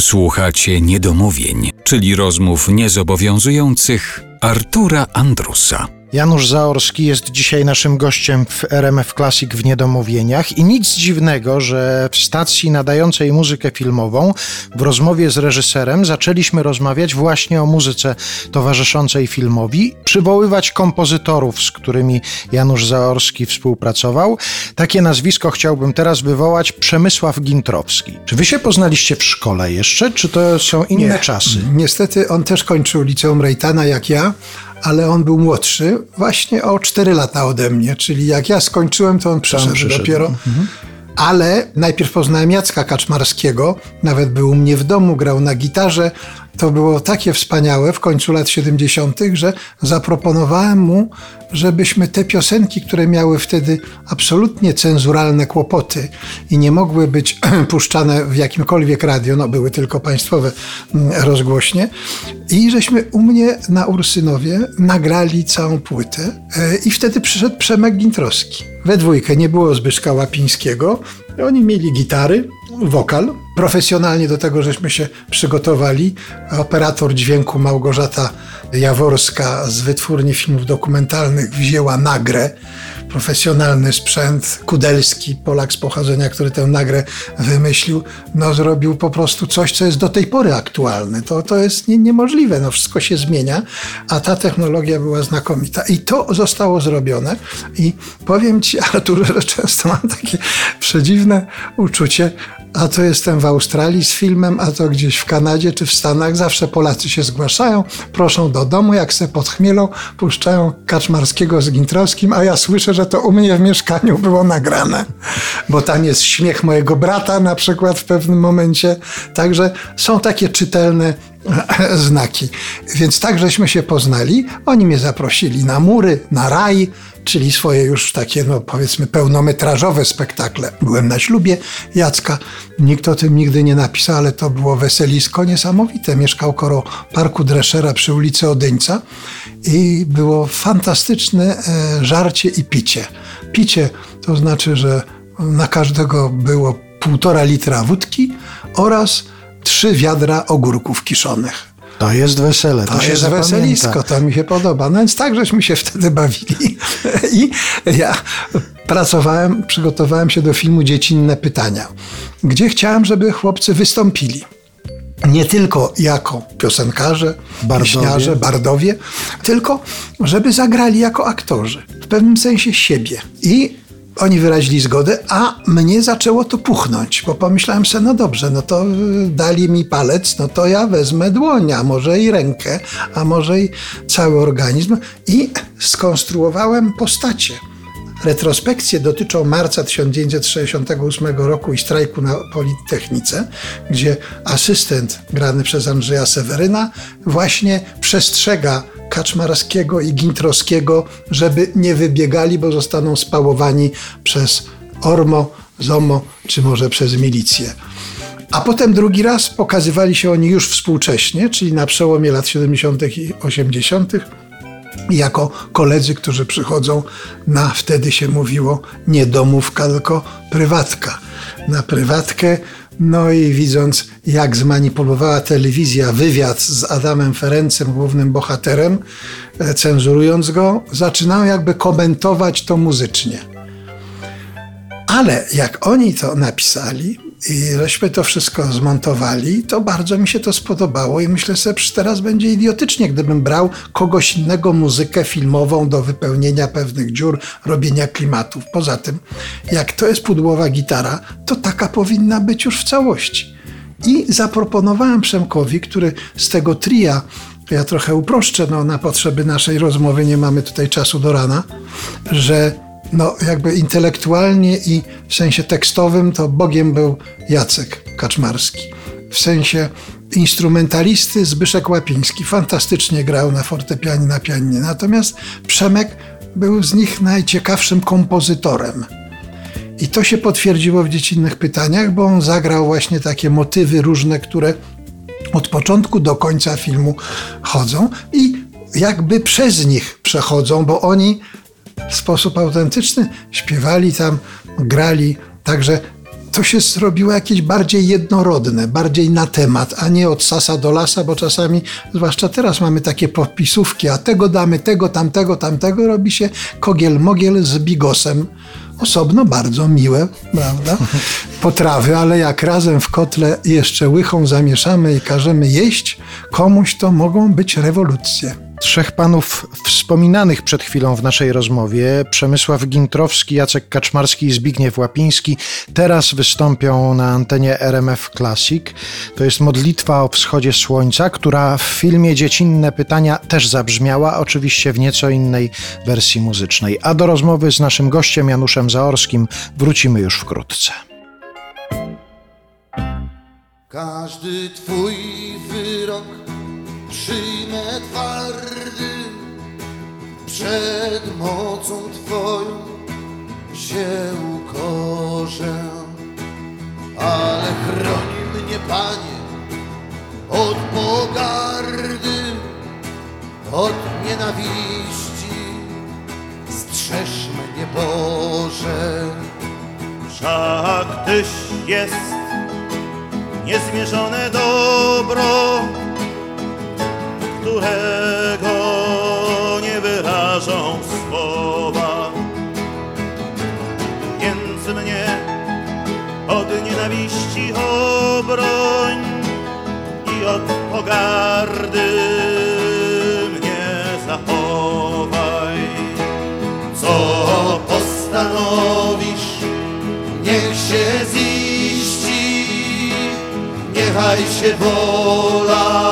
Słuchacie niedomówień, czyli rozmów niezobowiązujących Artura Andrusa. Janusz Zaorski jest dzisiaj naszym gościem w RMF Classic w Niedomówieniach i nic dziwnego, że w stacji nadającej muzykę filmową w rozmowie z reżyserem zaczęliśmy rozmawiać właśnie o muzyce towarzyszącej filmowi, przywoływać kompozytorów, z którymi Janusz Zaorski współpracował. Takie nazwisko chciałbym teraz wywołać Przemysław Gintrowski. Czy wy się poznaliście w szkole jeszcze, czy to są inne Nie. czasy? Niestety on też kończył liceum Rejtana jak ja, ale on był młodszy właśnie o 4 lata ode mnie, czyli jak ja skończyłem, to on przyszedł, przyszedł. dopiero. Ale najpierw poznałem Jacka Kaczmarskiego, nawet był u mnie w domu, grał na gitarze. To było takie wspaniałe w końcu lat 70., że zaproponowałem mu, żebyśmy te piosenki, które miały wtedy absolutnie cenzuralne kłopoty i nie mogły być puszczane w jakimkolwiek radio, no były tylko państwowe mm, rozgłośnie, i żeśmy u mnie na Ursynowie nagrali całą płytę. E, I wtedy przyszedł Przemek Gintrowski. We dwójkę nie było Zbyszka Łapińskiego. Oni mieli gitary, wokal. Profesjonalnie do tego żeśmy się przygotowali. Operator dźwięku Małgorzata Jaworska z wytwórni filmów dokumentalnych wzięła nagrę. Profesjonalny sprzęt. Kudelski, Polak z pochodzenia, który tę nagrę wymyślił, no zrobił po prostu coś, co jest do tej pory aktualne. To, to jest nie, niemożliwe. No wszystko się zmienia, a ta technologia była znakomita. I to zostało zrobione. I powiem ci, Artur, że często mam takie przedziwne uczucie, a to jestem w Australii z filmem, a to gdzieś w Kanadzie czy w Stanach. Zawsze Polacy się zgłaszają, proszą do domu, jak se podchmielą, puszczają Kaczmarskiego z Gintrowskim, a ja słyszę, że to u mnie w mieszkaniu było nagrane. Bo tam jest śmiech mojego brata na przykład w pewnym momencie. Także są takie czytelne znaki. Więc tak żeśmy się poznali. Oni mnie zaprosili na mury, na raj, czyli swoje już takie, no powiedzmy, pełnometrażowe spektakle. Byłem na ślubie Jacka. Nikt o tym nigdy nie napisał, ale to było weselisko niesamowite. Mieszkał koło Parku Dreszera przy ulicy Odyńca i było fantastyczne e, żarcie i picie. Picie to znaczy, że na każdego było półtora litra wódki oraz trzy wiadra ogórków kiszonych. To jest wesele, to, To jest zapamięta. weselisko, to mi się podoba. No więc tak żeśmy się wtedy bawili. I ja pracowałem, przygotowałem się do filmu Dziecinne Pytania, gdzie chciałem, żeby chłopcy wystąpili. Nie tylko jako piosenkarze, Bardowie. bardowie, tylko żeby zagrali jako aktorzy. W pewnym sensie siebie. I oni wyrazili zgodę, a mnie zaczęło to puchnąć, bo pomyślałem sobie, no dobrze, no to y, dali mi palec, no to ja wezmę dłoń, a może i rękę, a może i cały organizm i skonstruowałem postacie. Retrospekcje dotyczą marca 1968 roku i strajku na Politechnice, gdzie asystent grany przez Andrzeja Seweryna właśnie przestrzega Kaczmarskiego i Gintrowskiego, żeby nie wybiegali, bo zostaną spałowani przez Ormo, ZOMO czy może przez milicję. A potem drugi raz pokazywali się oni już współcześnie, czyli na przełomie lat 70. i 80 jako koledzy, którzy przychodzą na, wtedy się mówiło, nie domówka, tylko prywatka. Na prywatkę, no i widząc, jak zmanipulowała telewizja wywiad z Adamem Ferencem, głównym bohaterem, e, cenzurując go, zaczynają jakby komentować to muzycznie. Ale jak oni to napisali i żeśmy to wszystko zmontowali, to bardzo mi się to spodobało i myślę sobie, że teraz będzie idiotycznie, gdybym brał kogoś innego muzykę filmową do wypełnienia pewnych dziur, robienia klimatów. Poza tym, jak to jest pudłowa gitara, to taka powinna być już w całości. I zaproponowałem Przemkowi, który z tego tria, ja trochę uproszczę no, na potrzeby naszej rozmowy, nie mamy tutaj czasu do rana, że no, jakby intelektualnie i w sensie tekstowym to Bogiem był Jacek Kaczmarski. W sensie instrumentalisty Zbyszek Łapiński fantastycznie grał na fortepianie, na pianinie. Natomiast Przemek był z nich najciekawszym kompozytorem. I to się potwierdziło w dziecinnych pytaniach, bo on zagrał właśnie takie motywy różne, które od początku do końca filmu chodzą i jakby przez nich przechodzą, bo oni w sposób autentyczny śpiewali tam, grali. Także to się zrobiło jakieś bardziej jednorodne, bardziej na temat, a nie od sasa do lasa, bo czasami, zwłaszcza teraz mamy takie popisówki, a tego damy, tego, tamtego, tamtego, robi się kogiel-mogiel z bigosem. Osobno bardzo miłe, prawda? Potrawy, ale jak razem w kotle jeszcze łychą zamieszamy i każemy jeść, komuś to mogą być rewolucje. Trzech panów wspominanych przed chwilą w naszej rozmowie, Przemysław Gintrowski, Jacek Kaczmarski i Zbigniew Łapiński, teraz wystąpią na antenie RMF Classic. To jest modlitwa o wschodzie słońca, która w filmie Dziecinne Pytania też zabrzmiała, oczywiście w nieco innej wersji muzycznej. A do rozmowy z naszym gościem Januszem Zaorskim wrócimy już wkrótce. Każdy twój wyrok przyjmę twardy, przed mocą twoją się ukorzę. Ale chroń mnie, Panie, od pogardy, od nienawiści, strzeż mnie, Boże. Wszak Tyś jest niezmierzone dobro, którego nie wyrażą słowa. Więc mnie od nienawiści obroń i od pogardy mnie zachowaj. Co postanowisz, niech się ziści, niechaj się wola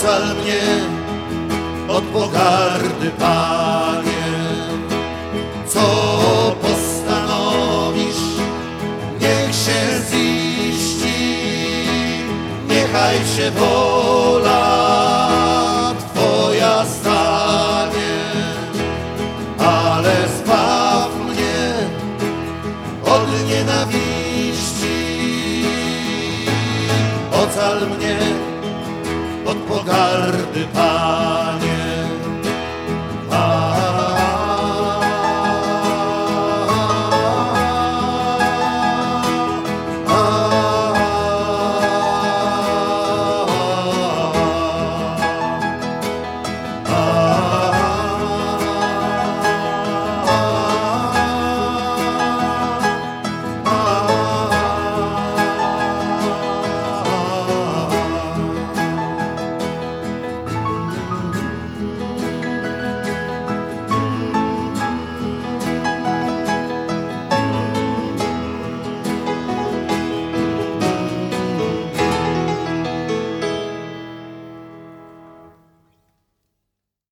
ocal mnie od pogardy, Panie co postanowisz, niech się ziści, niechaj się wola Twoja stanie, ale zbaw mnie od nienawiści, ocal mnie od pogardy Pan.